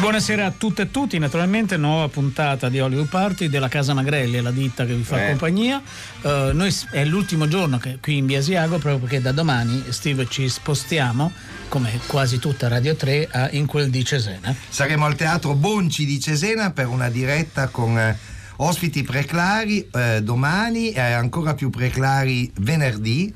Buonasera a tutte e tutti, naturalmente nuova puntata di Hollywood Party della Casa Magrelli, la ditta che vi fa Eh. compagnia. Eh, noi è l'ultimo giorno che qui in Biasiago, proprio perché da domani Steve ci spostiamo, come quasi tutta Radio 3, a- in quel di Cesena. Saremo al Teatro Bonci di Cesena per una diretta con eh, ospiti preclari eh, domani e ancora più preclari venerdì.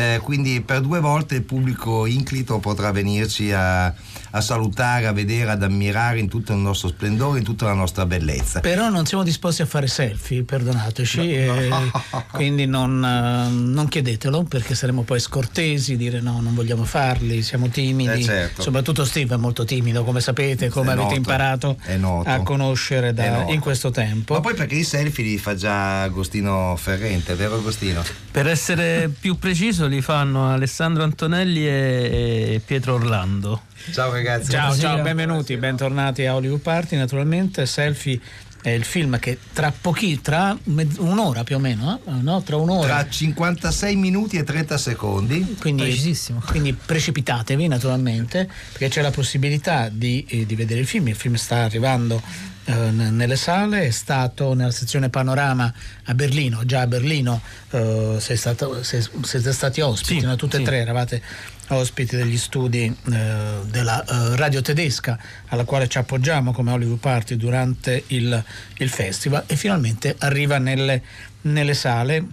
eh, quindi per due volte il pubblico inclito potrà venirci a, a salutare, a vedere, ad ammirare in tutto il nostro splendore, in tutta la nostra bellezza. Però non siamo disposti a fare selfie, perdonateci, eh, quindi non, eh, non chiedetelo perché saremo poi scortesi, dire no, non vogliamo farli, siamo timidi. Eh, certo. Soprattutto Steve è molto timido, come sapete, come È avete noto, imparato è noto. a conoscere da- È noto. in questo tempo. Ma poi perché i selfie li fa già Agostino Ferrente, vero Agostino? Per essere più preciso li fanno Alessandro Antonelli e Pietro Orlando. Ciao ragazzi. Ciao, ciao, benvenuti, bentornati a Hollywood Party. Naturalmente, Selfie è il film che tra pochi, tra mezz- un'ora più o meno, eh? no? tra un'ora. Tra 56 minuti e 30 secondi. Quindi, Precisissimo. quindi precipitatevi naturalmente perché c'è la possibilità di, eh, di vedere il film. Il film sta arrivando eh, nelle sale, è stato nella sezione Panorama a Berlino, già a Berlino eh, sei stato- sei- siete stati ospiti, Sì, no? tutte e sì. tre eravate ospiti degli studi eh, della eh, radio tedesca alla quale ci appoggiamo come Hollywood Party durante il, il festival e finalmente arriva nelle, nelle sale.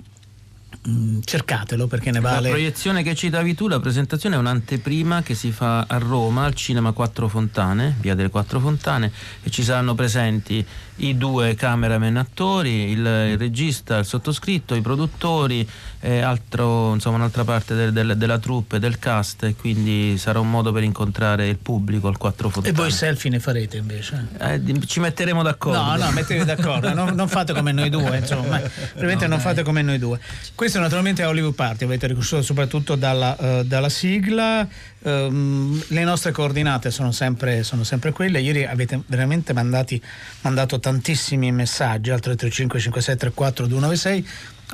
Mm, cercatelo perché ne La vale proiezione che citavi tu, la presentazione è un'anteprima che si fa a Roma al Cinema Quattro Fontane, via delle Quattro Fontane, e ci saranno presenti i due cameraman attori, il, il regista, il sottoscritto, i produttori e altro, insomma, un'altra parte del- del- della troupe, del cast, e quindi sarà un modo per incontrare il pubblico al Quattro E Fontane. voi selfie ne farete invece? Eh, ci metteremo d'accordo. No, no, mettetevi d'accordo, non, non fate come noi due, insomma, veramente non fate come noi due. Questo naturalmente è Hollywood Party, avete riconosciuto soprattutto dalla, eh, dalla sigla, Ehm, le nostre coordinate sono sempre, sono sempre quelle, ieri avete veramente mandati, mandato tantissimi messaggi al 335 5634 296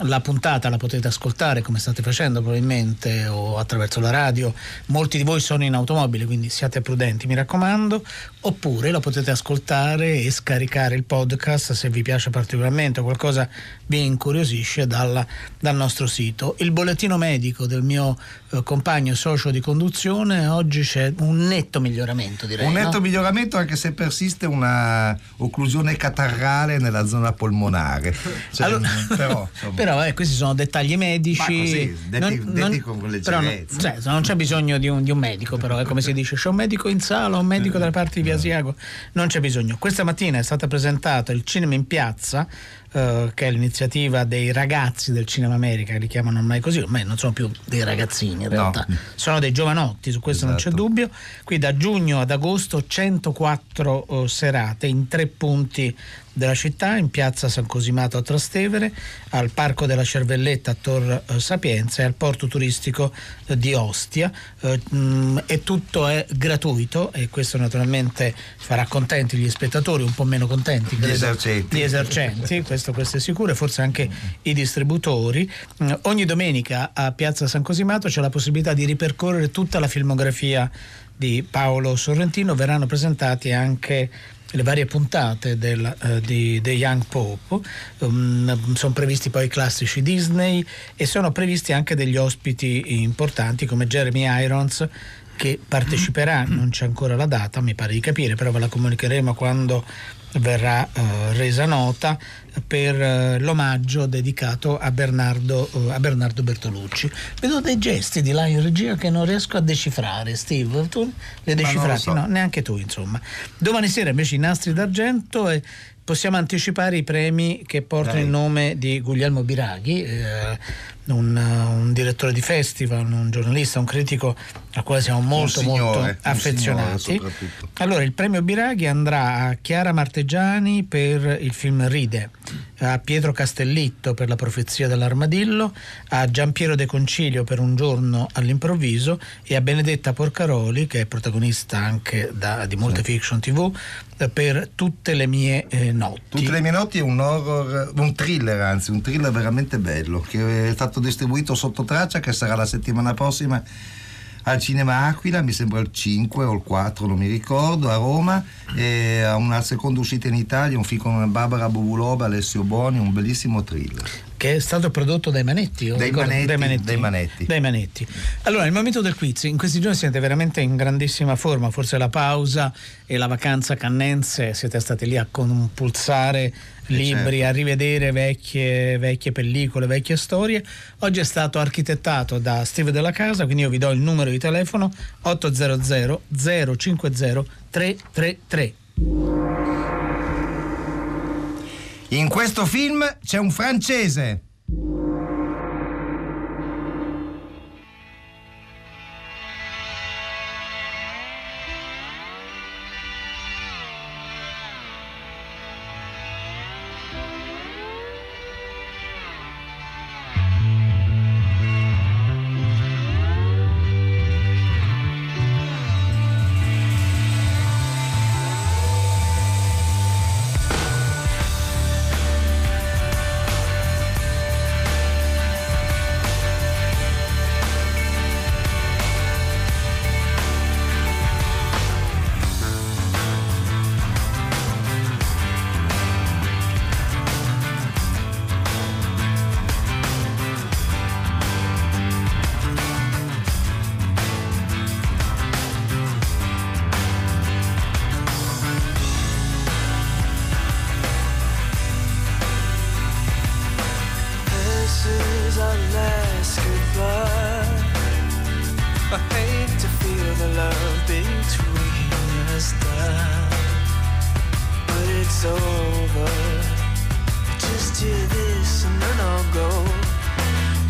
la puntata la potete ascoltare come state facendo probabilmente o attraverso la radio. Molti di voi sono in automobile, quindi siate prudenti, mi raccomando. Oppure la potete ascoltare e scaricare il podcast se vi piace particolarmente o qualcosa vi incuriosisce dalla- dal nostro sito. Il bollettino medico del mio eh, compagno socio di conduzione, oggi c'è un netto miglioramento direi. Un netto no? miglioramento anche se persiste una occlusione catarrale nella zona polmonare. Cioè, Allora- però, insomma, Però eh, questi sono dettagli medici. Così, detti- detti con però non- leggerezza. cioè, non c'è bisogno di un, di un medico, però, è come si dice: c'è un medico in sala, un medico dalle parti di Via Asiago. Non c'è bisogno. Questa mattina è stata presentata il Cinema in Piazza. Eh, che è l'iniziativa dei ragazzi del Cinema America, che li chiamano ormai così, ormai non sono più dei ragazzini in No. realtà, sono dei giovanotti, su questo non c'è Esatto. dubbio. Qui da giugno ad agosto 104 eh, serate in tre punti della città, in piazza San Cosimato a Trastevere, al Parco della Cervelletta a Tor eh, Sapienza e al porto turistico eh, di Ostia. Mh, e tutto è gratuito e questo naturalmente farà contenti gli spettatori, un po' meno contenti credo, esercenti. gli esercenti, questo, questo è sicuro, e forse anche i distributori. Mm, Ogni domenica a Piazza San Cosimato c'è la possibilità di ripercorrere tutta la filmografia di Paolo Sorrentino, verranno presentati anche le varie puntate del, eh, di The Young Pope, Um, sono previsti poi i classici Disney e sono previsti anche degli ospiti importanti come Jeremy Irons che parteciperà, non c'è ancora la data, mi pare di capire, però ve la comunicheremo quando verrà eh, resa nota per eh, l'omaggio dedicato a Bernardo, eh, a Bernardo Bertolucci. Vedo dei gesti di là in regia che non riesco a decifrare, Steve. Tu li hai decifrati? so. No, neanche tu, insomma. Domani sera invece i nastri d'argento e possiamo anticipare i premi che portano Dai. il nome di Guglielmo Biraghi, eh, un, un direttore di festival, un giornalista, un critico al quale siamo molto signore, molto affezionati. Allora, il premio Biraghi andrà a Chiara Marteggiani per il film Ride. a Pietro Castellitto per La profezia dell'armadillo, a Giampiero De Concilio per Un giorno all'improvviso e a Benedetta Porcaroli, che è protagonista anche da, di molte sì. fiction tv, eh, per Tutte le mie eh, notti. Tutte le mie notti è un horror, un thriller anzi, un thriller veramente bello, che è stato distribuito sotto traccia, che sarà la settimana prossima al Cinema Aquila, mi sembra il 5 o il 4, non mi ricordo, a Roma, e a una seconda uscita in Italia, un film con Barbara Bubulova, Alessio Boni, un bellissimo thriller che è stato prodotto dai Manetti, dai manetti, dai, manetti, dai, manetti. dai Manetti. Allora, il momento del quiz, in questi giorni siete veramente in grandissima forma, forse la pausa e la vacanza cannense, siete stati lì a compulsare eh libri, certo. a rivedere vecchie, vecchie, pellicole, vecchie storie. Oggi è stato architettato da Steve della Casa, quindi io vi do il numero di telefono 800 050 333. In questo film c'è un francese. the love between us died. But it's over. Just hear this and then I'll go.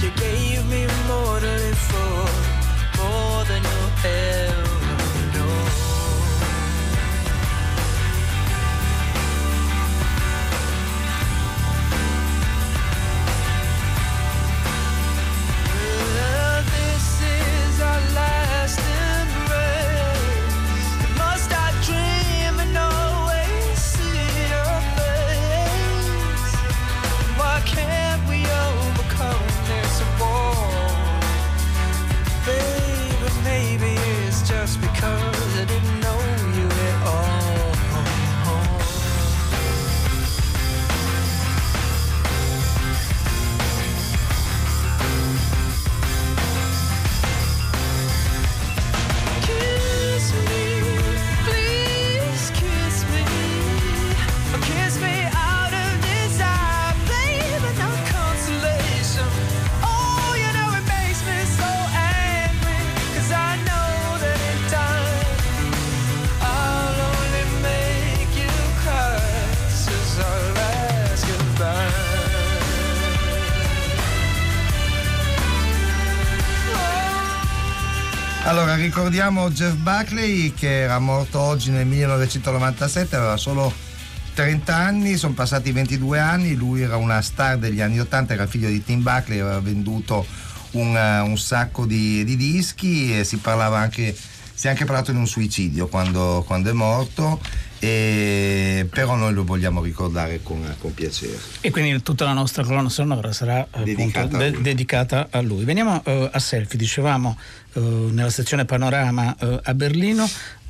You gave me more to live for, more than you'll ever. Ricordiamo Jeff Buckley che era morto oggi nel 1997, aveva solo 30 anni, sono passati 22 anni, lui era una star degli anni 80, era figlio di Tim Buckley, aveva venduto un, uh, un sacco di, di, dischi e si parlava anche, si è anche parlato di un suicidio quando, quando è morto e, però noi lo vogliamo ricordare con, con, piacere. E quindi tutta la nostra colonna sonora sarà dedicata, appunto, a, lui. De- dedicata a lui. Veniamo uh, a selfie, dicevamo uh, nella sezione Panorama uh, a Berlino.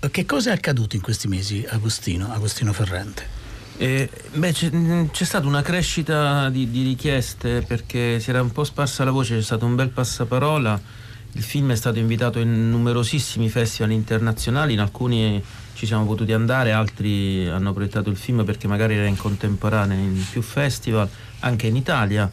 che cosa è accaduto in questi mesi, Agostino, Agostino Ferrante? Eh, beh, c'è, c'è, stata una crescita di, di, richieste perché si era un po' sparsa la voce, c'è stato un bel passaparola. Il film è stato invitato in numerosissimi festival internazionali, in alcuni ci siamo potuti andare, altri hanno proiettato il film perché magari era in contemporanea in più festival, anche in Italia.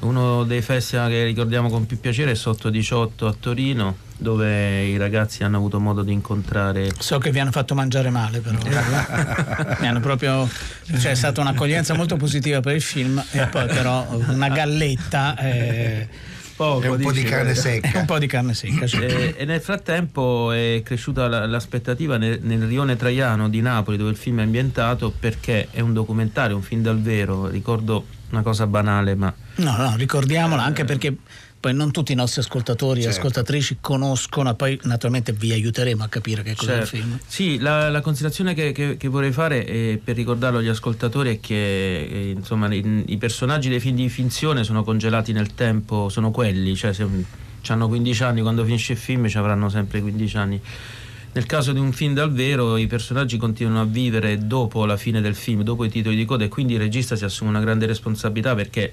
Uno dei festival che ricordiamo con più piacere è Sotto 18 a Torino, dove i ragazzi hanno avuto modo di incontrare. So che vi hanno fatto mangiare male, però. Mi hanno proprio. Cioè, è stata un'accoglienza molto positiva per il film, e poi però una galletta. Eh poco. E un po' di carne secca. un po' di carne secca. Sì. E, e, nel frattempo è cresciuta la, l'aspettativa nel, nel, Rione Traiano di Napoli, dove il film è ambientato, perché è un documentario, un film dal vero. Ricordo una cosa banale, ma... No, no, ricordiamola anche perché poi non tutti i nostri ascoltatori e certo. ascoltatrici conoscono, poi naturalmente vi aiuteremo a capire che cos'è certo. il film. Sì, la, la considerazione che, che, che, vorrei fare è, per ricordarlo agli ascoltatori è che eh, insomma, i, i, personaggi dei film di finzione sono congelati nel tempo, sono quelli, cioè se hanno 15 anni, quando finisce il film ci avranno sempre 15 anni. Nel caso di un film dal vero i personaggi continuano a vivere dopo la fine del film, dopo i titoli di coda e quindi il regista si assume una grande responsabilità perché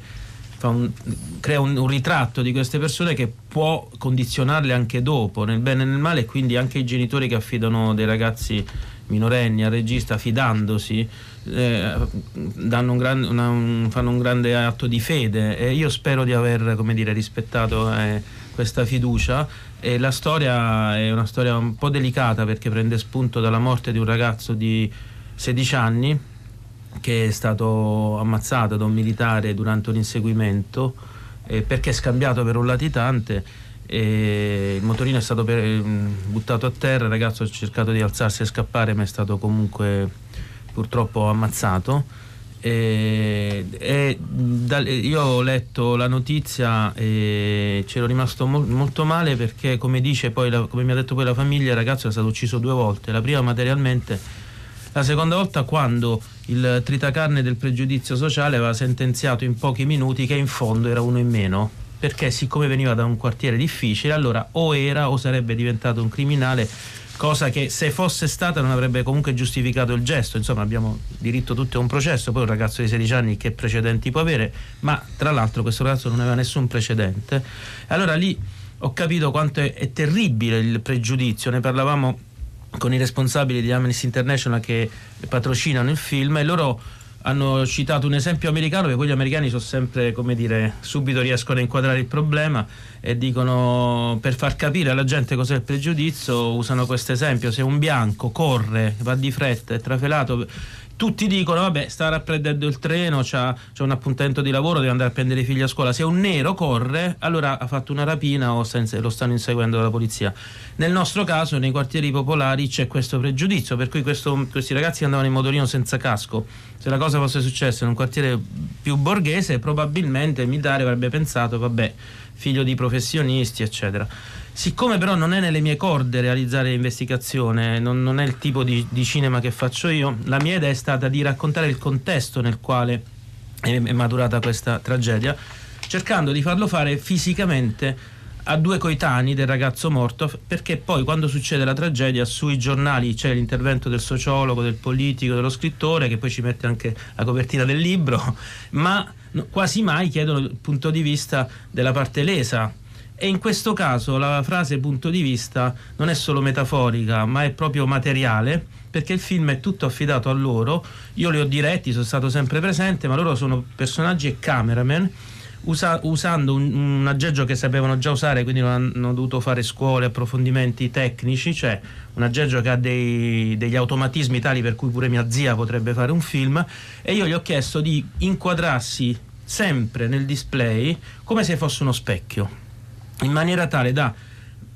un, crea un, un, ritratto di queste persone che può condizionarle anche dopo, nel bene e nel male, e quindi anche i genitori che affidano dei ragazzi minorenni al regista fidandosi eh, un gran, una, fanno un grande atto di fede. E io spero di aver dire, rispettato eh, questa fiducia. E la storia è una storia un po' delicata perché prende spunto dalla morte di un ragazzo di 16 anni che è stato ammazzato da un militare durante un inseguimento eh, perché scambiato per un latitante il motorino è stato per, mm, buttato a terra, il ragazzo ha cercato di alzarsi e scappare ma è stato comunque purtroppo ammazzato. E, e da, io ho letto la notizia e c'ero rimasto mo, molto male perché come, la, come mi ha detto poi la famiglia il ragazzo è stato ucciso due volte, la prima materialmente la seconda volta quando il tritacarne del pregiudizio sociale aveva sentenziato in pochi minuti che in fondo era uno in meno, perché siccome veniva da un quartiere difficile, allora o era o sarebbe diventato un criminale, cosa che se fosse stata non avrebbe comunque giustificato il gesto, insomma abbiamo diritto tutti a un processo, poi un ragazzo di 16 anni che precedenti può avere, ma tra l'altro questo ragazzo non aveva nessun precedente. Allora lì ho capito quanto è, è terribile il pregiudizio, ne parlavamo con i responsabili di Amnesty International che patrocinano il film e loro hanno citato un esempio americano perché poi gli americani sono sempre, come dire, subito riescono a inquadrare il problema e dicono per far capire alla gente cos'è il pregiudizio usano questo esempio, se un bianco corre, va di fretta, è trafelato tutti dicono vabbè sta rappresentando il treno c'ha, c'ha, un appuntamento di lavoro deve andare a prendere i figli a scuola. Se un nero corre allora ha fatto una rapina o senza, lo stanno inseguendo dalla polizia. Nel nostro caso nei quartieri popolari c'è questo pregiudizio per cui questo, questi ragazzi andavano in motorino senza casco. Se la cosa fosse successa in un quartiere più borghese probabilmente Midare avrebbe pensato vabbè figlio di professionisti eccetera Siccome però non è nelle mie corde realizzare investigazione, non, non è il tipo di, di, cinema che faccio io, la mia idea è stata di raccontare il contesto nel quale è, è maturata questa tragedia, cercando di farlo fare fisicamente a due coetanei del ragazzo morto, perché poi quando succede la tragedia sui giornali c'è l'intervento del sociologo, del politico, dello scrittore, che poi ci mette anche la copertina del libro, ma quasi mai chiedono il punto di vista della parte lesa e in questo caso la frase punto di vista non è solo metaforica, ma è proprio materiale, perché il film è tutto affidato a loro. Io li ho diretti, sono stato sempre presente, ma loro sono personaggi e cameraman. Usa, usando un, un, aggeggio che sapevano già usare, quindi non hanno dovuto fare scuole, approfondimenti tecnici, cioè un aggeggio che ha dei, degli automatismi tali per cui pure mia zia potrebbe fare un film. E io gli ho chiesto di inquadrarsi sempre nel display come se fosse uno specchio in maniera tale da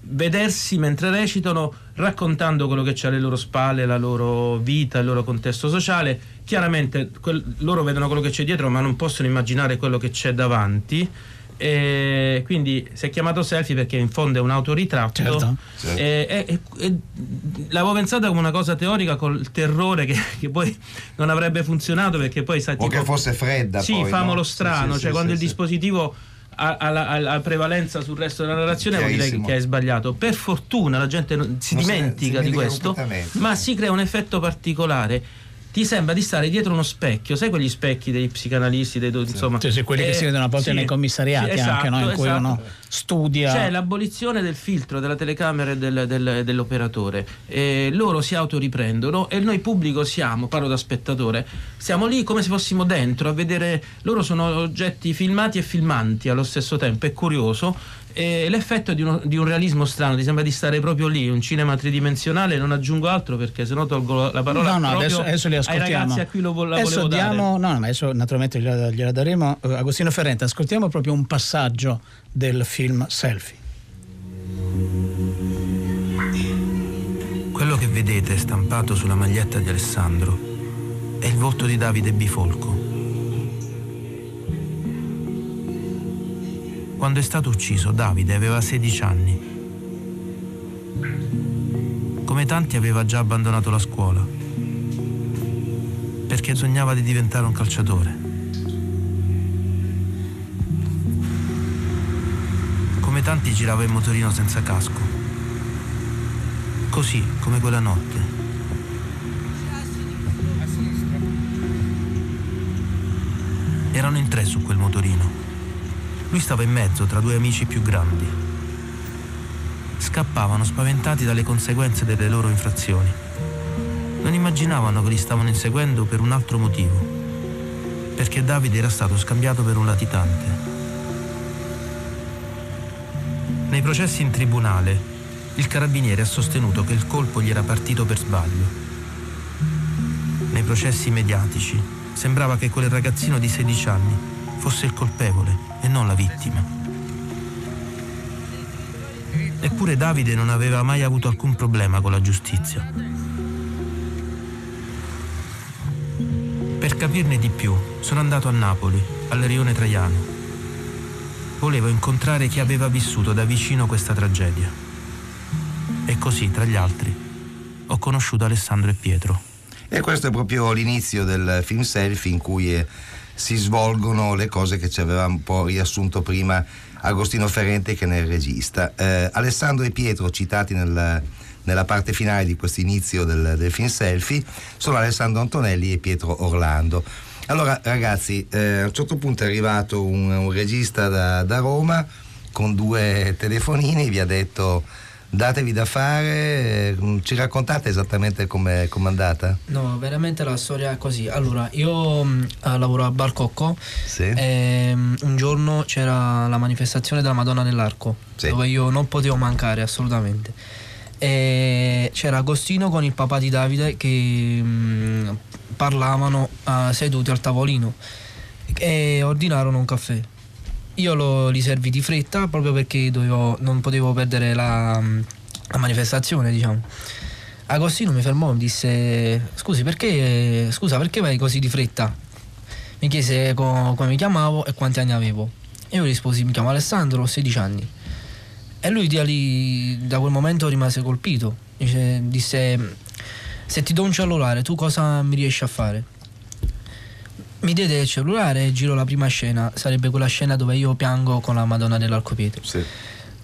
vedersi mentre recitano raccontando quello che c'è alle loro spalle, la loro vita, il loro contesto sociale. Chiaramente quel, loro vedono quello che c'è dietro, ma non possono immaginare quello che c'è davanti. E quindi si è chiamato selfie perché in fondo è un autoritratto certo. certo. E, e, e, l'avevo pensata come una cosa teorica col terrore che, che, poi non avrebbe funzionato perché poi sa, tipo, o che fosse fredda sì, poi, famolo no? strano sì, cioè sì, quando sì, il dispositivo alla, prevalenza sul resto della narrazione vuol dire che è sbagliato. Per fortuna la gente non, si non dimentica si, si di questo, ma si crea un effetto particolare ti sembra di stare dietro uno specchio, sai quegli specchi dei psicanalisti, dei, sì. insomma. Cioè, quelli eh, che si vedono a volte sì, nei commissariati sì, esatto, anche, no? in esatto. cui uno studia. C'è l'abolizione del filtro della telecamera e del, del, dell'operatore. E loro si autoriprendono e noi pubblico siamo, parlo da spettatore, siamo lì come se fossimo dentro a vedere, loro sono oggetti filmati e filmanti allo stesso tempo, è curioso e l'effetto è di, uno, di, un realismo strano, ti sembra di stare proprio lì, un cinema tridimensionale, non aggiungo altro perché se no tolgo la parola no, no, adesso, adesso li ascoltiamo. ragazzi a cui lo, la adesso diamo, no, no, ma adesso naturalmente gliela, gliela daremo. Uh, Agostino Ferrente, ascoltiamo proprio un passaggio del film Selfie. Quello che vedete stampato sulla maglietta di Alessandro è il volto di Davide Bifolco Quando è stato ucciso, Davide aveva 16 anni. Come tanti aveva già abbandonato la scuola, perché sognava di diventare un calciatore. Come tanti girava in motorino senza casco. Così come quella notte. Erano in tre su quel motorino. Lui stava in mezzo tra due amici più grandi. Scappavano spaventati dalle conseguenze delle loro infrazioni. Non immaginavano che li stavano inseguendo per un altro motivo, perché Davide era stato scambiato per un latitante. Nei processi in tribunale, il carabiniere ha sostenuto che il colpo gli era partito per sbaglio. Nei processi mediatici, sembrava che quel ragazzino di 16 anni fosse il colpevole e non la vittima. Eppure Davide non aveva mai avuto alcun problema con la giustizia. Per capirne di più, sono andato a Napoli, al Rione Traiano. Volevo incontrare chi aveva vissuto da vicino questa tragedia. E così, tra gli altri, ho conosciuto Alessandro e Pietro. E questo è proprio l'inizio del film Selfie in cui si svolgono le cose che ci aveva un po' riassunto prima Agostino Ferrente che ne è il regista. Eh, Alessandro e Pietro, citati nel, nella parte finale di questo inizio del, del, film Selfie, sono Alessandro Antonelli e Pietro Orlando. Allora ragazzi, eh, a un certo punto è arrivato un, un regista da, da Roma con due telefonini, vi ha detto datevi da fare, mm, ci raccontate esattamente come è andata? No, veramente la storia è così. Allora, io uh, lavoro a Barcocco sì. e um, un giorno c'era la manifestazione della Madonna nell'Arco, sì. dove io non potevo mancare assolutamente. E c'era Agostino con il papà di Davide che um, parlavano uh, seduti al tavolino e ordinarono un caffè io lo, li servi di fretta proprio perché dovevo, non potevo perdere la, la, manifestazione, diciamo. Agostino mi fermò e mi disse: Scusi, perché, scusa, perché vai così di fretta? Mi chiese co- come mi chiamavo e quanti anni avevo. Io risposi: Mi chiamo Alessandro, ho 16 anni. E lui da, lì, da quel momento rimase colpito. Dice, disse: Se ti do un cellulare, tu cosa mi riesci a fare? Mi diede il cellulare e giro la prima scena, sarebbe quella scena dove io piango con la Madonna dell'Arco Pietro. Sì.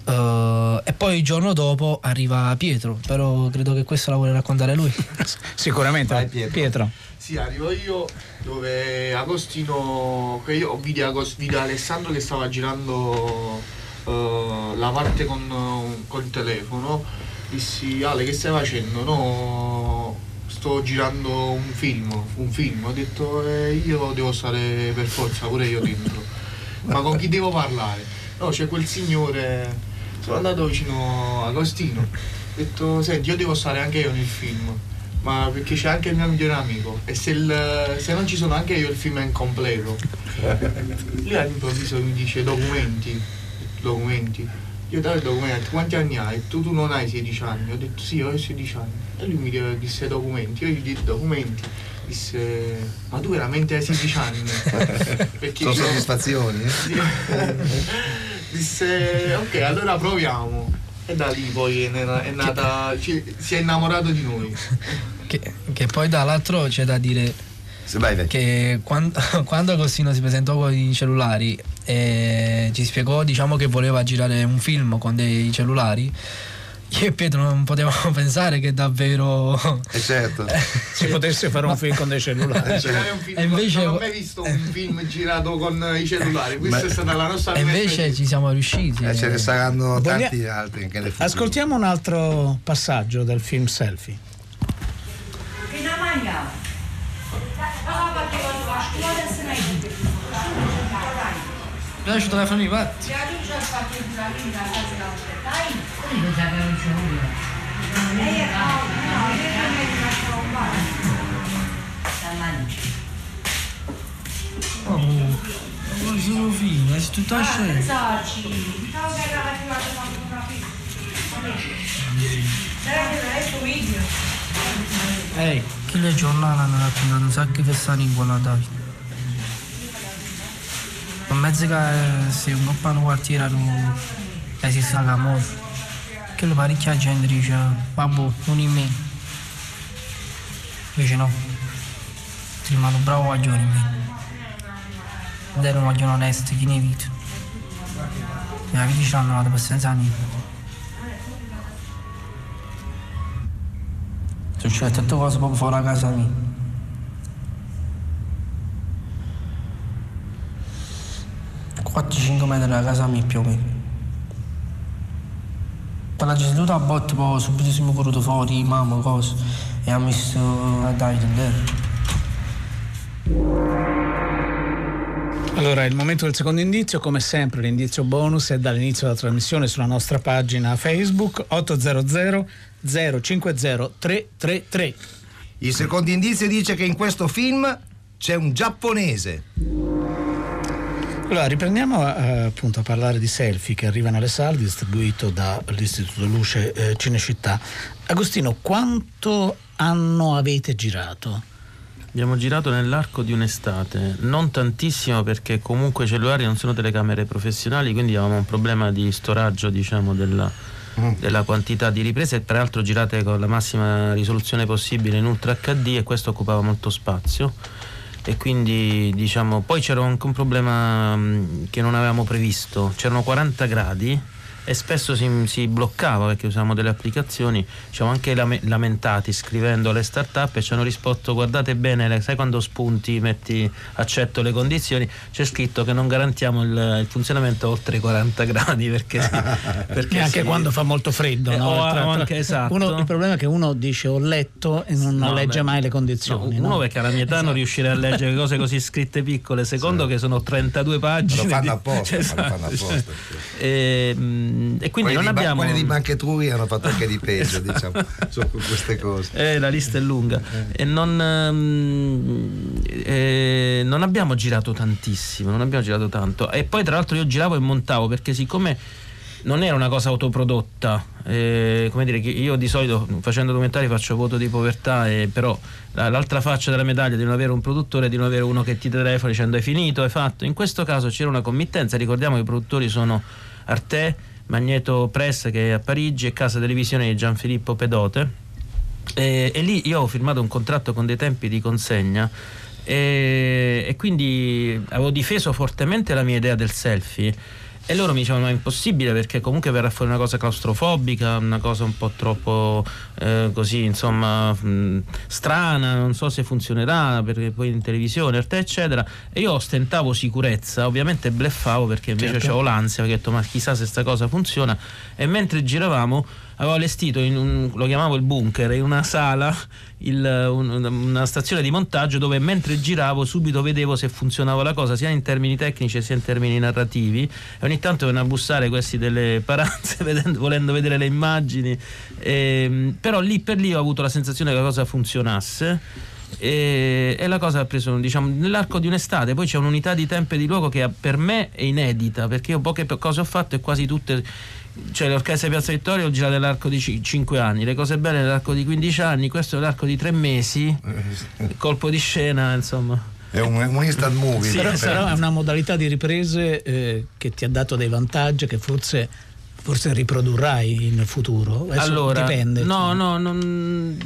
Uh, e poi il giorno dopo arriva Pietro, però credo che questo la vuole raccontare lui. Sicuramente, Vai, Pietro. Pietro. Sì, arrivo io dove Agostino, che io vidi, Agost, vidi Alessandro che stava girando uh, la parte con, con il telefono, dissi Ale che stai facendo? No, sto girando un film, un film, ho detto eh, io devo stare per forza pure io dentro. Ma con chi devo parlare? No, c'è quel signore, sono andato vicino a Agostino, ho detto senti io devo stare anche io nel film, ma perché c'è anche il mio migliore amico e se, il, se non ci sono anche io il film è incompleto. Lui all'improvviso mi dice documenti, documenti. Io dai documenti, quanti anni hai? Tu, tu non hai 16 anni? Ho detto sì, ho 16 anni. E lui mi disse documenti, io gli dissi documenti, disse ma tu veramente hai 16 anni? Perché Sono io... soddisfazioni? disse ok allora proviamo. E da lì poi è, è nata, ci, si è innamorato di noi. Che, che poi dall'altro c'è da dire che quando, quando, Agostino si presentò con i cellulari e ci spiegò diciamo, che voleva girare un film con dei cellulari io e Pietro non potevamo pensare che davvero eh certo. si potesse fare un film con dei cellulari. Eh, certo. e invece non ho mai visto un film girato con i cellulari questa è stata la nostra e invece ci siamo riusciti. Eh, ce ne saranno tanti Voglia... altri anche nel ascoltiamo un altro passaggio del film Selfie. Dai, ci telefono i patti. Oh, ma sono fine, è tutta scena. Ehi, che le giornate hanno raccontato un sacco di festani in quella Davide. in mezzo che se un coppano quartiere non esiste la camorra che lo parecchia gente dice vabbè non in me. Invece no. Ti rimane un bravo guaglione in me. Ed era un guaglione chi ne vita e la vita ce l'hanno data per senza succede tante cose proprio fuori la casa mia Quattro, cinque metri da casa mia più o meno. Per la seduta a botte poi subito siamo venuti fuori, mamma, cose, e ha messo a Davide dentro. Allora, il momento del secondo indizio, come sempre l'indizio bonus è dall'inizio della trasmissione sulla nostra pagina Facebook 800 050 333. Il secondo indizio dice che in questo film c'è un giapponese. Allora, riprendiamo eh, appunto a parlare di selfie che arrivano alle sale, distribuito dall'Istituto Luce eh, Cinecittà. Agostino, quanto anno avete girato? Abbiamo girato nell'arco di un'estate, non tantissimo perché comunque i cellulari non sono telecamere professionali, quindi avevamo un problema di storaggio diciamo, della, mm. della, quantità di riprese, tra l'altro girate con la massima risoluzione possibile in Ultra HD e questo occupava molto spazio e quindi diciamo poi c'era anche un problema mm, che non avevamo previsto, c'erano 40 gradi e spesso si, si, bloccava perché usavamo delle applicazioni, ci siamo anche lamentati scrivendo alle start-up e ci hanno risposto guardate bene, sai quando spunti, metti accetto le condizioni, c'è scritto che non garantiamo il, il funzionamento oltre i 40 gradi perché, perché anche si, quando fa molto freddo. Eh, no? o, tra, anche, esatto. uno, il problema è che uno dice ho letto e non no, legge beh, mai le condizioni. No, uno perché alla mia età esatto. non riuscirei a leggere cose così scritte piccole, secondo sì. che sono 32 pagine. Lo fanno apposta. Esatto. fanno apposta. E, Ehm, e quindi quelli non abbiamo. Quelli di Banche Truri hanno fatto anche di peggio, diciamo, su queste cose. Eh, la lista è lunga. E non, ehm, eh, non abbiamo girato tantissimo, non abbiamo girato tanto. E poi, tra l'altro, io giravo e montavo perché, siccome non era una cosa autoprodotta. Eh, come dire io di solito facendo documentari faccio voto di povertà, e però l'altra faccia della medaglia di non avere un produttore è di non avere uno che ti telefona dicendo hai finito, hai fatto. In questo caso c'era una committenza, ricordiamo che i produttori sono Arte, Magneto Press che è a Parigi e Casa Televisione di Gianfilippo Pedote. E, e lì io ho firmato un contratto con dei tempi di consegna e, e quindi avevo difeso fortemente la mia idea del selfie e loro mi dicevano: Ma è impossibile perché comunque verrà fuori una cosa claustrofobica, una cosa un po' troppo eh, così, insomma, mh, strana, non so se funzionerà perché poi in televisione, eccetera. E io ostentavo sicurezza, ovviamente bleffavo perché invece certo. avevo l'ansia, perché ho detto: Ma chissà se questa cosa funziona. E mentre giravamo avevo allestito un, lo chiamavo il bunker, in una sala, il, un, una stazione di montaggio dove mentre giravo subito vedevo se funzionava la cosa, sia in termini tecnici sia in termini narrativi. E ogni tanto venivano a bussare questi delle paranze vedendo, volendo vedere le immagini. E, ehm, però lì per lì ho avuto la sensazione che la cosa funzionasse. E, e, la cosa ha preso diciamo nell'arco di un'estate poi c'è un'unità di tempo e di luogo che per me è inedita perché io poche cose ho fatto e quasi tutte cioè l'orchestra di Piazza Vittoria ho girato nell'arco di 5 anni, le cose belle nell'arco di 15 anni, questo è nell'arco di 3 mesi, colpo di scena, insomma. È un, un instant movie. Sì, però, però, è una modalità di riprese eh, che ti ha dato dei vantaggi che forse, forse riprodurrai in futuro. Adesso allora, dipende. No, cioè. no, non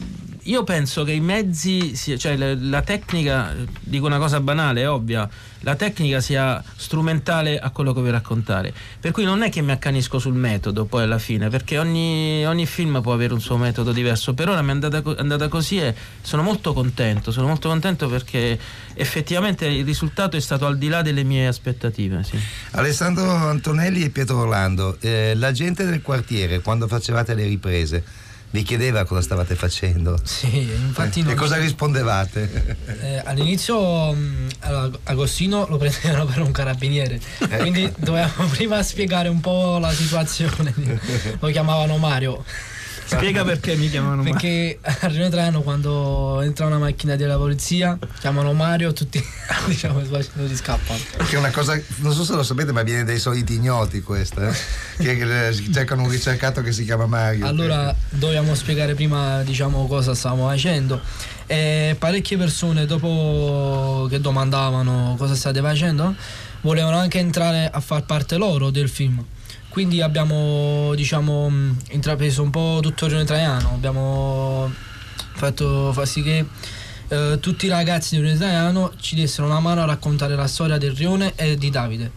io penso che i mezzi, cioè la, tecnica, dico una cosa banale, è ovvia, la tecnica sia strumentale a quello che vuoi raccontare. Per cui non è che mi accanisco sul metodo poi alla fine, perché ogni, ogni film può avere un suo metodo diverso. Per ora mi è andata, andata così e sono molto contento, sono molto contento perché effettivamente il risultato è stato al di là delle mie aspettative. Sì. Alessandro Antonelli e Pietro Orlando, eh, la gente del quartiere quando facevate le riprese vi chiedeva cosa stavate facendo. Sì, infatti. e cosa rispondevate? Eh, all'inizio mm, allora, Agostino lo prendevano per un carabiniere, ecco. quindi dovevamo prima spiegare un po' la situazione. Lo chiamavano Mario. Spiega perché mi chiamano Mario. Perché a Rino Trano quando entra una macchina della polizia chiamano Mario tutti diciamo di scappano. Che è una cosa, non so se lo sapete, ma viene dai soliti ignoti questa, eh? che cercano un ricercato che si chiama Mario. Allora dobbiamo spiegare prima diciamo cosa stavamo facendo E parecchie persone dopo che domandavano cosa state facendo volevano anche entrare a far parte loro del film. Quindi abbiamo diciamo intrapreso un po' tutto il Rione Traiano, abbiamo fatto fa sì che eh, tutti i ragazzi del Rione Traiano ci dessero una mano a raccontare la storia del Rione e di Davide.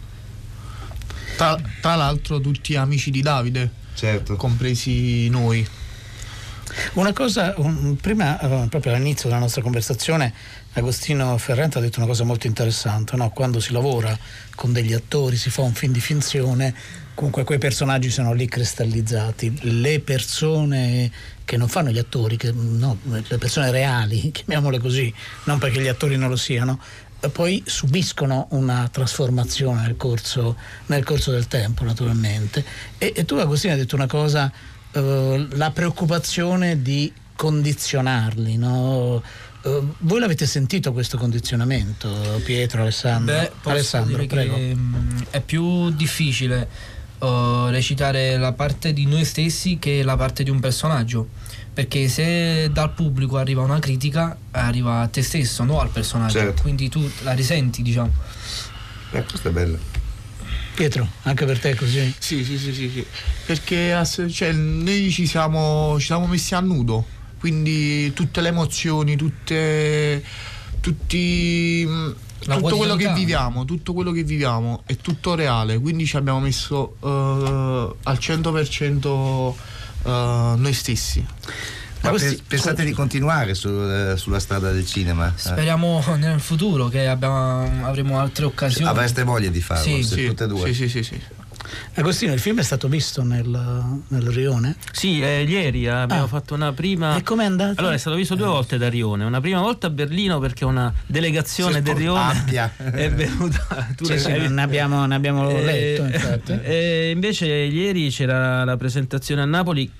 Tra, tra l'altro tutti amici di Davide, certo. compresi noi. Una cosa, un, prima, eh, proprio all'inizio della nostra conversazione, Agostino Ferrante ha detto una cosa molto interessante, no? quando si lavora con degli attori, si fa un film di finzione, comunque quei personaggi sono lì cristallizzati, le persone che non fanno gli attori, che, no, le persone reali, chiamiamole così, non perché gli attori non lo siano, poi subiscono una trasformazione nel corso, nel corso del tempo naturalmente. E, e, tu Agostino hai detto una cosa, eh, la preoccupazione di condizionarli, no? Uh, voi l'avete sentito questo condizionamento, Pietro, Alessandro? Beh, Alessandro, prego. Che, um, è più difficile uh, recitare la parte di noi stessi che la parte di un personaggio. Perché se dal pubblico arriva una critica, arriva a te stesso, non al personaggio. Certo. Quindi tu la risenti, diciamo. Eh, questo è bello. Pietro, anche per te è così? Sì, sì, sì, sì, sì. Perché cioè, noi ci siamo, ci siamo messi a nudo, quindi tutte le emozioni, tutte, tutti la tutto quello che viviamo, tutto quello che viviamo è tutto reale, quindi ci abbiamo messo uh, al 100% uh, eh, noi stessi. Ma questi, pensate di continuare su, uh, sulla strada del cinema? Speriamo nel futuro che abbiamo, avremo altre occasioni. Avreste voglia di farlo, sì, sì, tutte e due? Sì, sì, sì. sì. Agostino, il film è stato visto nel, nel Rione? Sì, eh, ieri abbiamo ah. fatto una prima. E com'è andato? Allora, è stato visto due volte da Rione. Una prima volta a Berlino perché una delegazione del Rione è venuta. Tu sì, sì, ne abbiamo, ne abbiamo eh, letto, infatti. E invece ieri c'era la presentazione a Napoli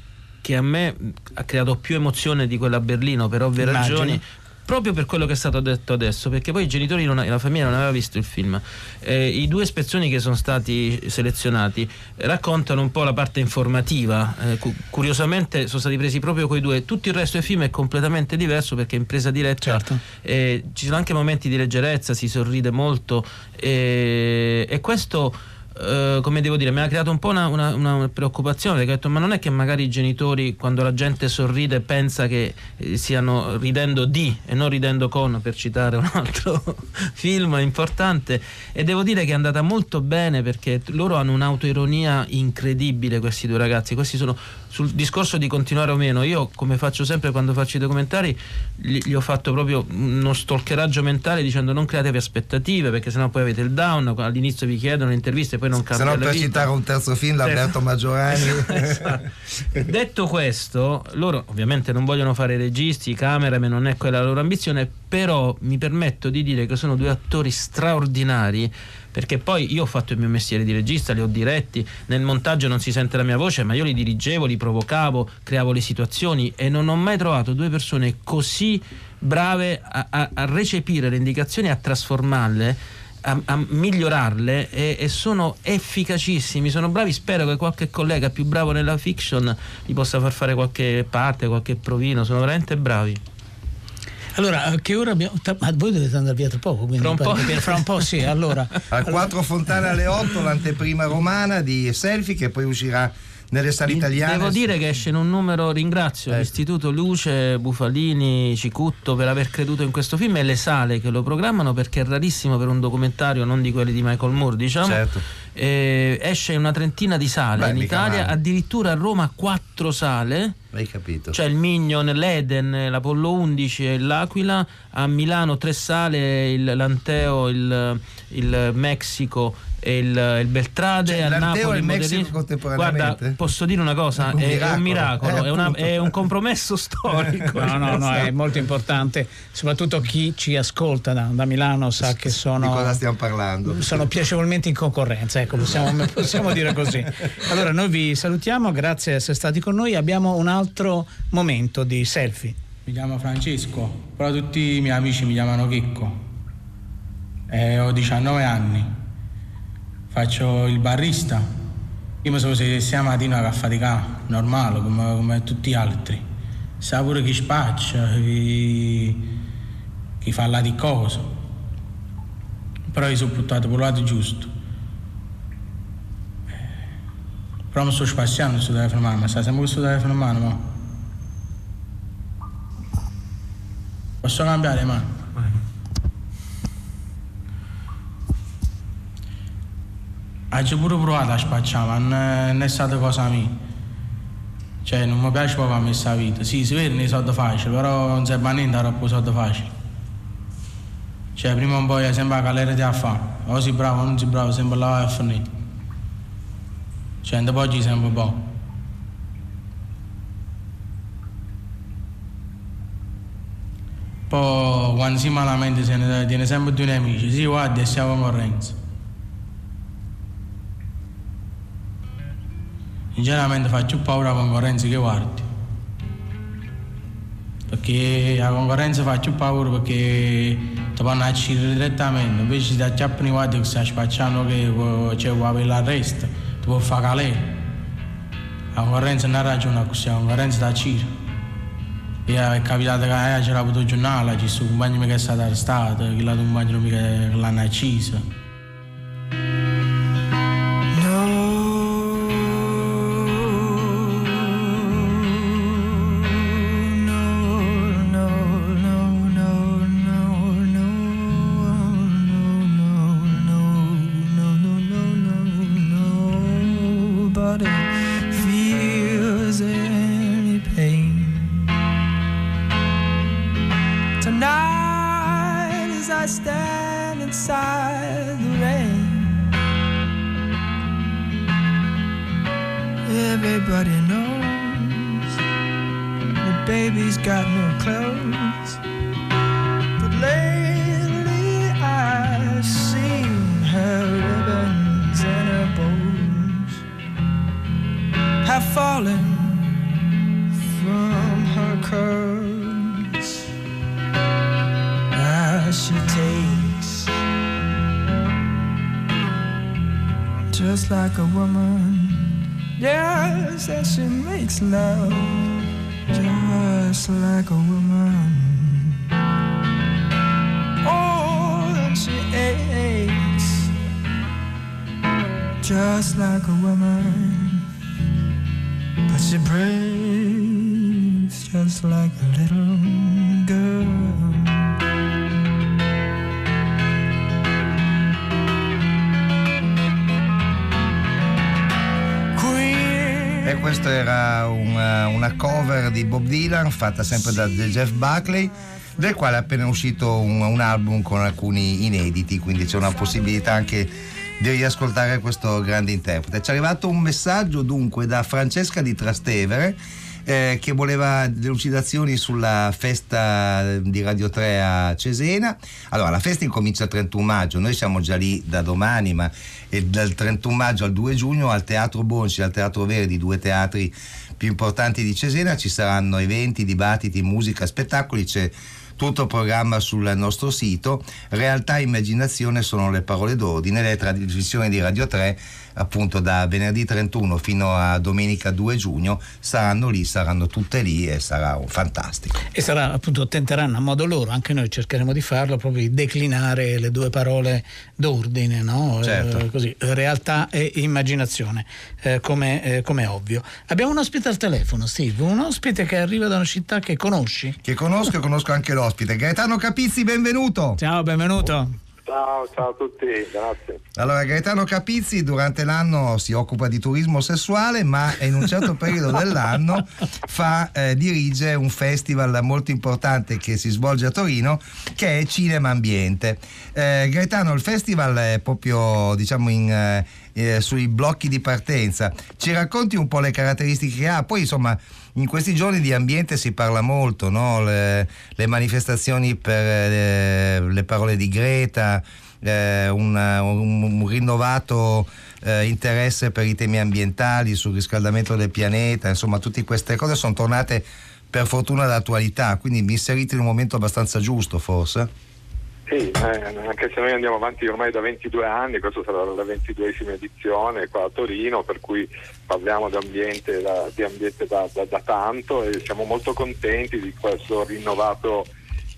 che a me ha creato più emozione di quella a Berlino per ovvie Immagino. ragioni proprio per quello che è stato detto adesso, perché poi i genitori non, la famiglia non aveva visto il film. Eh, I due spezzoni che sono stati selezionati raccontano un po' la parte informativa. Eh, cu- curiosamente sono stati presi proprio quei due. Tutto il resto del film è completamente diverso perché in presa diretta certo. eh, ci sono anche momenti di leggerezza, si sorride molto e questo eh, come devo dire, mi ha creato un po' una, una, una, preoccupazione perché ho detto ma non è che magari i genitori quando la gente sorride pensa che eh, stiano ridendo di e non ridendo con per citare un altro film importante. E devo dire che è andata molto bene perché loro hanno un'autoironia incredibile questi due ragazzi, questi sono sul discorso di continuare o meno, io come faccio sempre quando faccio i documentari, gli, gli ho fatto proprio uno stalkeraggio mentale dicendo non createvi aspettative perché sennò poi avete il down, all'inizio vi chiedono interviste poi non cambia. Se no per vita. citare un terzo film, l'Alberto Maggiorani. esatto. Detto questo, loro ovviamente non vogliono fare registi, cameraman, non è quella la loro ambizione, però mi permetto di dire che sono due attori straordinari perché poi io ho fatto il mio mestiere di regista, li ho diretti, nel montaggio non si sente la mia voce, ma io li dirigevo, li provocavo, creavo le situazioni e non ho mai trovato due persone così brave a, a, a recepire le indicazioni e a trasformarle. A, a, migliorarle e, e, sono efficacissimi, sono bravi. Spero che qualche collega più bravo nella fiction gli possa far fare qualche parte, qualche provino. Sono veramente bravi. Allora, a che ora abbiamo. Ma voi dovete andare via tra poco, quindi fra un, po'. fra un po'. sì. Allora. Al 4 Fontana alle 8, l'anteprima romana di Selfie che poi uscirà nelle sale italiane. Devo dire che esce in un numero, ringrazio ecco. l'Istituto Luce, Bufalini, Cicutto per aver creduto in questo film e le sale che lo programmano perché è rarissimo per un documentario, non di quelli di Michael Moore, diciamo. Certo. Eh, esce in una trentina di sale Beh, in Italia, male. addirittura a Roma quattro sale. Hai capito. C'è il Mignon, l'Eden, l'Apollo 11 e l'Aquila, a Milano tre sale, il Lanteo, il, il Mexico e il, il Beltrade. Cioè, a Napoli il Messico contemporaneamente? Guarda posso dire una cosa? È un miracolo, è, un, miracolo, è, una, è un compromesso storico. No no no è molto importante. Soprattutto chi ci ascolta da, da Milano sa che sono di cosa stiamo parlando? sono piacevolmente in concorrenza ecco possiamo, possiamo dire così allora noi vi salutiamo grazie di essere stati con noi abbiamo un altro momento di selfie mi chiamo Francesco però tutti i miei amici mi chiamano Checco e ho 19 anni faccio il barista. Io mi sono sedessi a mattina a faticare, normale, come, come tutti gli altri. sa pure chi spaccia, chi, chi fa la di cosa. Però io sono buttato per il lato giusto. Però mi sto spaziando telefono in mano, ma sta sempre questo telefono in mano, ma. Posso cambiare, ma? Ho pure provato a spacciare, ma non è stata cosa mia. Cioè, non mi piace proprio a me questa vita. Sì, si vede nei soldi facili, però non serve a niente troppo soldi facili. Cioè, prima o poi è sempre la galera di a fare. O si bravo o non si bravo, sempre là a finire. Cioè, dopo oggi sempre buono. Poi, quando si malamente, se ne tiene sempre due amici. Sì, guarda, siamo in concorrenza. Sinceramente faccio paura alla concorrenza che guardi. Perché la concorrenza fa più paura perché ti vanno a uccidere direttamente, invece ti acciappano i guardi che stai spacciando che c'è qua per l'arresto, calare. La concorrenza non ha ragione così, la concorrenza da cira. E è capitato che c'era avuto giornale, c'è questo compagno che è stato arrestato, che l'altro compagno che l'hanno ucciso. around just like a woman. Oh, and she aches just like a woman, but she breathes just like a little. Dylan fatta sempre da Jeff Buckley del quale è appena uscito un, un, album con alcuni inediti quindi c'è una possibilità anche di riascoltare questo grande interprete. Ci è arrivato un messaggio dunque da Francesca di Trastevere eh, che voleva delucidazioni sulla festa di Radio 3 a Cesena. Allora, la festa incomincia il 31 maggio, noi siamo già lì da domani, ma dal 31 maggio al 2 giugno al Teatro Bonci, al Teatro Verdi, due teatri più importanti di Cesena, ci saranno eventi, dibattiti, musica, spettacoli, c'è tutto il programma sul nostro sito. Realtà e immaginazione sono le parole d'ordine, le trasmissioni di Radio 3 appunto da venerdì 31 fino a domenica 2 giugno saranno lì, saranno tutte lì e sarà fantastico. E sarà appunto, tenteranno a modo loro, anche noi cercheremo di farlo, proprio di declinare le due parole d'ordine, no? certo. eh, così, realtà e immaginazione, eh, come, eh, come ovvio. Abbiamo un ospite al telefono, Steve, un ospite che arriva da una città che conosci. Che conosco e conosco anche l'ospite. Gaetano Capizzi, benvenuto. Ciao, benvenuto. Ciao, ciao a tutti, grazie. Allora, Gaetano Capizzi durante l'anno si occupa di turismo sessuale, ma in un certo periodo dell'anno fa, eh, dirige un festival molto importante che si svolge a Torino, che è Cinema Ambiente. Eh, Gaetano, il festival è proprio, diciamo, in... Eh, eh, sui blocchi di partenza. Ci racconti un po' le caratteristiche che ha? Poi insomma in questi giorni di ambiente si parla molto, no? le, le, manifestazioni per eh, le parole di Greta, eh, una, un, un, rinnovato eh, interesse per i temi ambientali, sul riscaldamento del pianeta, insomma tutte queste cose sono tornate per fortuna d'attualità, quindi mi inserite in un momento abbastanza giusto forse? Sì, eh, anche se noi andiamo avanti ormai da 22 anni, questa sarà la 22esima edizione qua a Torino, per cui parliamo di ambiente da, di ambiente da, da, da tanto e siamo molto contenti di questo rinnovato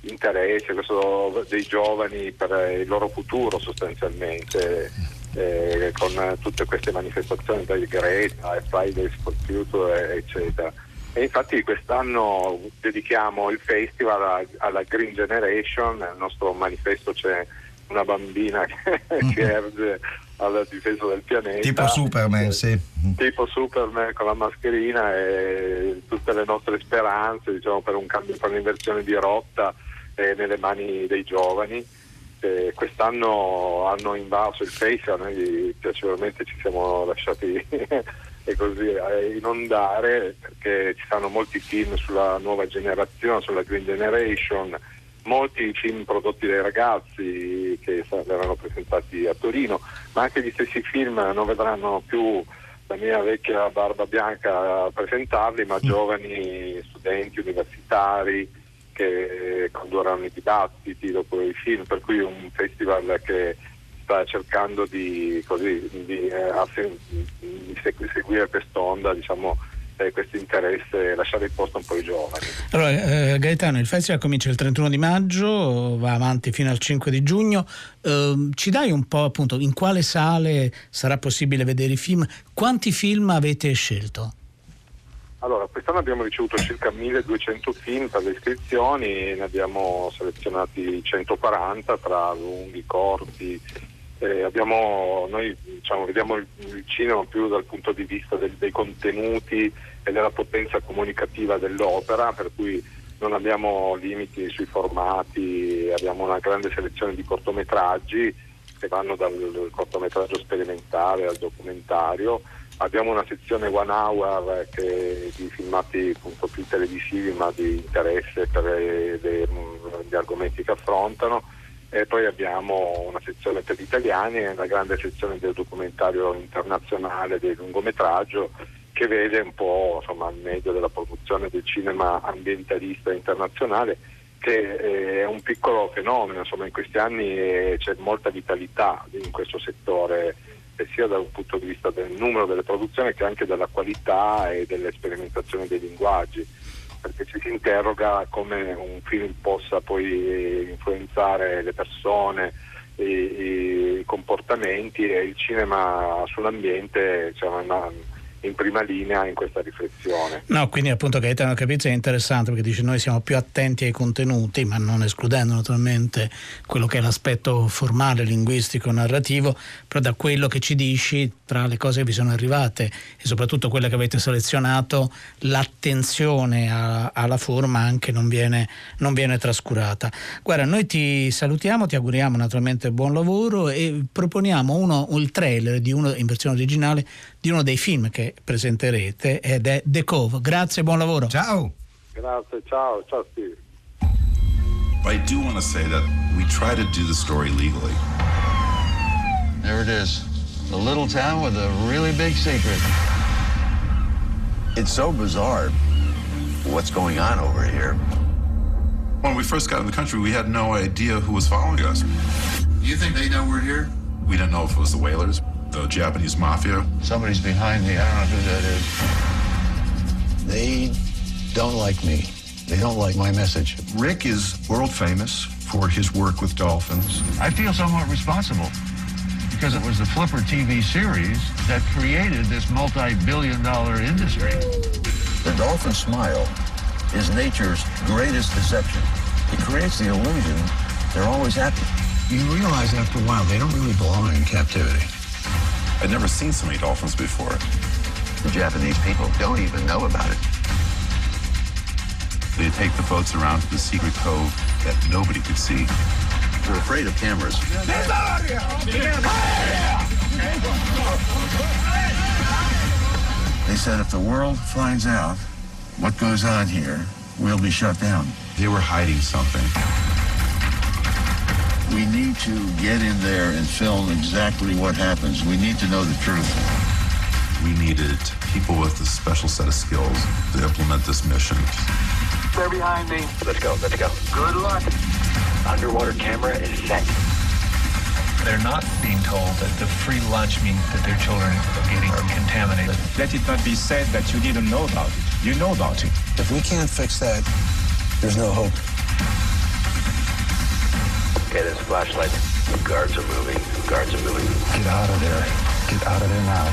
interesse questo, dei giovani per il loro futuro sostanzialmente. Eh, con tutte queste manifestazioni dai Greta e Fridays for Future eccetera e infatti quest'anno dedichiamo il festival alla, Green Generation, nel nostro manifesto c'è una bambina che, che erge alla difesa del pianeta. Tipo Superman, sì. Tipo Superman con la mascherina e tutte le nostre speranze diciamo, per un cambio, per un'inversione di rotta eh, nelle mani dei giovani. Eh, quest'anno hanno invaso il festival, noi piacevolmente ci siamo lasciati e così a inondare perché ci sono molti film sulla nuova generazione, sulla Green Generation, molti film prodotti dai ragazzi che verranno presentati a Torino, ma anche gli stessi film non vedranno più la mia vecchia barba bianca a presentarli, ma mm. giovani studenti universitari che condurranno i dibattiti dopo i film, per cui un festival che sta cercando di, così, di, eh, di seguire quest'onda, diciamo, eh, questo interesse, lasciare il posto un po' ai giovani. Allora, eh, Gaetano, il festival comincia il 31 di maggio, va avanti fino al 5 di giugno. Eh, ci dai un po' appunto in quale sale sarà possibile vedere i film? Quanti film avete scelto? Allora, quest'anno abbiamo ricevuto circa 1200 film per le iscrizioni, ne abbiamo selezionati 140 tra lunghi, corti, eh, abbiamo, noi diciamo, vediamo il, il, cinema più dal punto di vista del, dei contenuti e della potenza comunicativa dell'opera, per cui non abbiamo limiti sui formati, abbiamo una grande selezione di cortometraggi che vanno dal cortometraggio sperimentale al documentario. Abbiamo una sezione one hour che, di filmati appunto, più televisivi ma di interesse per gli argomenti che affrontano e poi abbiamo una sezione per gli italiani e una grande sezione del documentario internazionale del lungometraggio che vede un po' insomma, il medio della produzione del cinema ambientalista internazionale che è un piccolo fenomeno, insomma in questi anni eh, c'è molta vitalità in questo settore sia dal punto di vista del numero delle produzioni che anche della qualità e delle sperimentazioni dei linguaggi perché ci si interroga come un film possa poi influenzare le persone, i, i comportamenti e il cinema sull'ambiente cioè in prima linea in questa riflessione. No, quindi appunto Gaetano Capizzi è interessante perché dice noi siamo più attenti ai contenuti, ma non escludendo naturalmente quello che è l'aspetto formale, linguistico, narrativo, però da quello che ci dici, tra le cose che vi sono arrivate e soprattutto quelle che avete selezionato, l'attenzione a, alla forma anche non viene, non viene trascurata. Guarda, noi ti salutiamo, ti auguriamo naturalmente buon lavoro e proponiamo uno, il trailer di uno in versione originale di uno dei film che presenterete ed è The Cove. Grazie, buon lavoro. Ciao. Grazie, ciao, ciao Steve. I do want to say that we try to do the story legally. There it is. The little town with a really big secret. It's so bizarre what's going on over here. When we first got in the country, we had no idea who was following us. You think they know we're here? We didn't know if it was the whalers the Japanese mafia. Somebody's behind me. I don't know who that is. They don't like me. They don't like my message. Rick is world famous for his work with dolphins. I feel somewhat responsible because it was the Flipper TV series that created this multi-billion dollar industry. The dolphin smile is nature's greatest deception. It creates the illusion they're always happy. You realize after a while they don't really belong in captivity. I'd never seen so many dolphins before. The Japanese people don't even know about it. They take the boats around to the secret cove that nobody could see. They're afraid of cameras. They said if the world finds out what goes on here, we'll be shut down. They were hiding something. We need to get in there and film exactly what happens. We need to know the truth. We needed people with a special set of skills to implement this mission. They're behind me. Let's go, let's go. Good luck. underwater camera is set. They're not being told that the free lunch means that their children are getting contaminated. Let it not be said that you didn't know about it. You know about it. If we can't fix that, there's no hope. Okay, there's a flashlight. Guards are moving. Guards are moving. Get out of there. Get out of there now.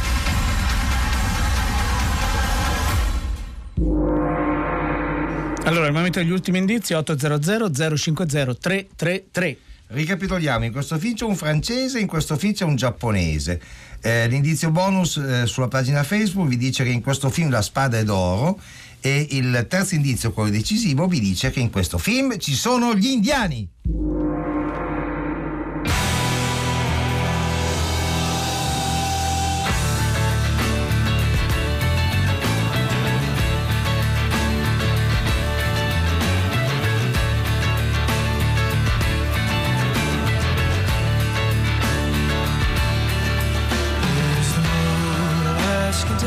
Allora, il momento degli ultimi indizi 800 050 333. Ricapitoliamo, in questo film c'è un francese, in questo film c'è un giapponese. Eh, l'indizio bonus eh, sulla pagina Facebook vi dice che in questo film la spada è d'oro e il terzo indizio, quello decisivo, vi dice che in questo film ci sono gli indiani.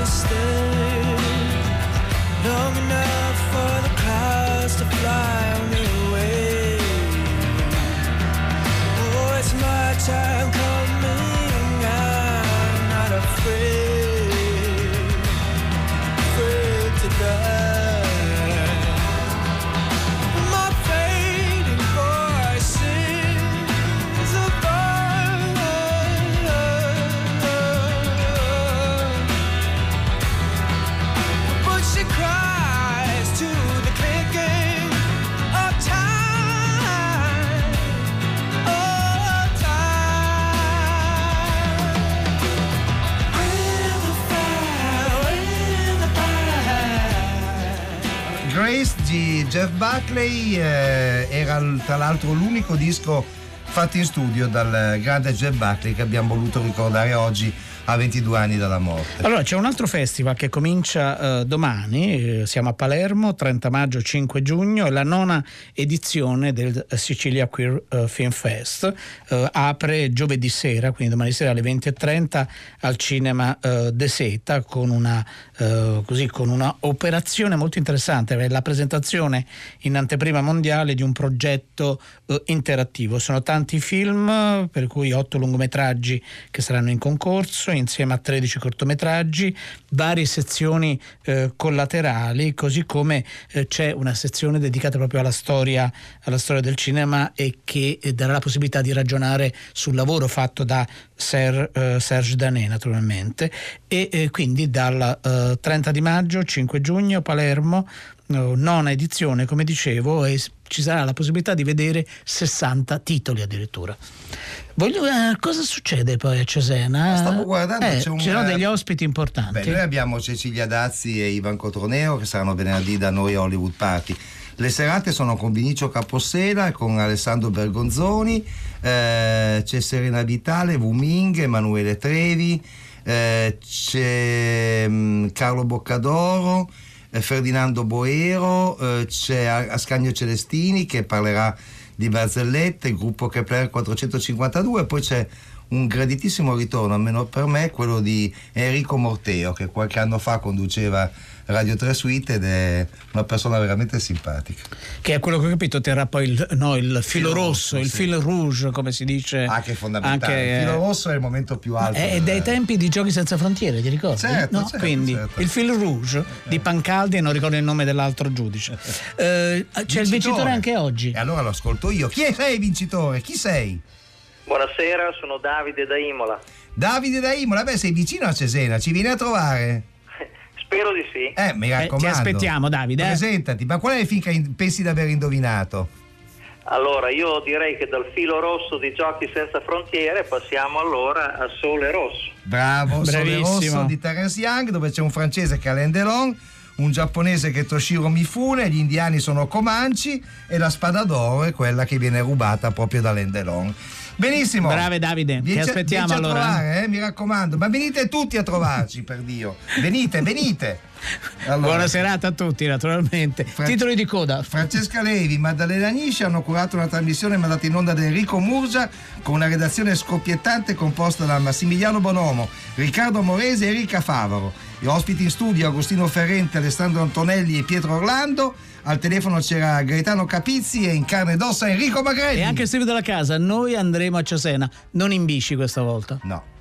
still Buckley eh, era tra l'altro l'unico disco fatto in studio dal grande Jeff Buckley che abbiamo voluto ricordare oggi a 22 anni dalla morte. Allora, c'è un altro festival che comincia eh, domani, eh, siamo a Palermo, 30 maggio, 5 giugno, è la nona edizione del Sicilia Queer eh, Film Fest. Eh, apre giovedì sera, quindi domani sera alle 20.30 al cinema De Seta con una, così, con una operazione molto interessante, la presentazione in anteprima mondiale di un progetto interattivo. Sono tanti film, per cui otto lungometraggi che saranno in concorso insieme a 13 cortometraggi, varie sezioni eh, collaterali, così come eh, c'è una sezione dedicata proprio alla storia, alla storia del cinema e che eh, darà la possibilità di ragionare sul lavoro fatto da Ser- eh, Serge Danet naturalmente e eh, quindi dal eh, 30 di maggio, 5 giugno, Palermo, eh, nona edizione come dicevo e ci sarà la possibilità di vedere 60 titoli addirittura. Voglio, eh, cosa succede poi a Cesena? Stavo guardando, Eh, c'è un, ci sono eh, degli ospiti importanti. Beh, noi abbiamo Cecilia Dazzi e Ivan Cotroneo che saranno venerdì da noi a Hollywood Party. Le serate sono con Vinicio Capossela, con Alessandro Bergonzoni, eh, c'è Serena Vitale, Wuming, Emanuele Trevi, eh, c'è mm, Carlo Boccadoro, eh, Ferdinando Boero, eh, c'è Ascanio Celestini che parlerà di barzellette, gruppo Kepler 452, poi c'è un graditissimo ritorno, almeno per me, quello di Enrico Morteo, che qualche anno fa conduceva Radio 3 Suite ed è una persona veramente simpatica. Che è quello che ho capito, terrà poi il, no, il filo, rosso, il fil rouge, come si dice. Ah, che è fondamentale. Anche, il filo eh, rosso è il momento più alto. È del- dai tempi di Giochi senza frontiere, ti ricordi? Certo, No? certo, Quindi certo. il fil rouge di Pancaldi e non ricordo il nome dell'altro giudice. Eh, c'è il vincitore anche oggi. E allora lo ascolto io. Chi sei vincitore? Chi sei? Buonasera, sono Davide da Imola. Davide da Imola, beh sei vicino a Cesena, ci vieni a trovare? Spero di sì. Eh, mi raccomando. aspettiamo, Davide, eh. Presentati, ma qual è il film che pensi di aver indovinato? Allora, io direi che dal filo rosso di Giochi senza frontiere passiamo allora a Sole Rosso. Bravo, Sole Bravissimo. Rosso di Terence Young, dove c'è un francese che è Alain Delon, un giapponese che è Toshiro Mifune, gli indiani sono Comanci e la spada d'oro è quella che viene rubata proprio da Alain Delon. Benissimo. Brave Davide, ti Vieni a- aspettiamo allora. trovare, eh, mi raccomando, ma venite tutti a trovarci, per Dio. Venite, venite. Allora. Buona serata a tutti, naturalmente. Titoli di coda. Francesca Levi, Maddalena Nisci hanno curato una trasmissione mandata in onda da Enrico Murgia con una redazione scoppiettante composta da Massimiliano Bonomo, Riccardo Morese e Erika Favaro. Gli ospiti in studio Agostino Ferrente, Alessandro Antonelli e Pietro Orlando. Al telefono c'era Gaetano Capizzi e in carne ed ossa Enrico Magrelli. E anche Steve della casa, noi andremo a Cesena, non in bici questa volta. No.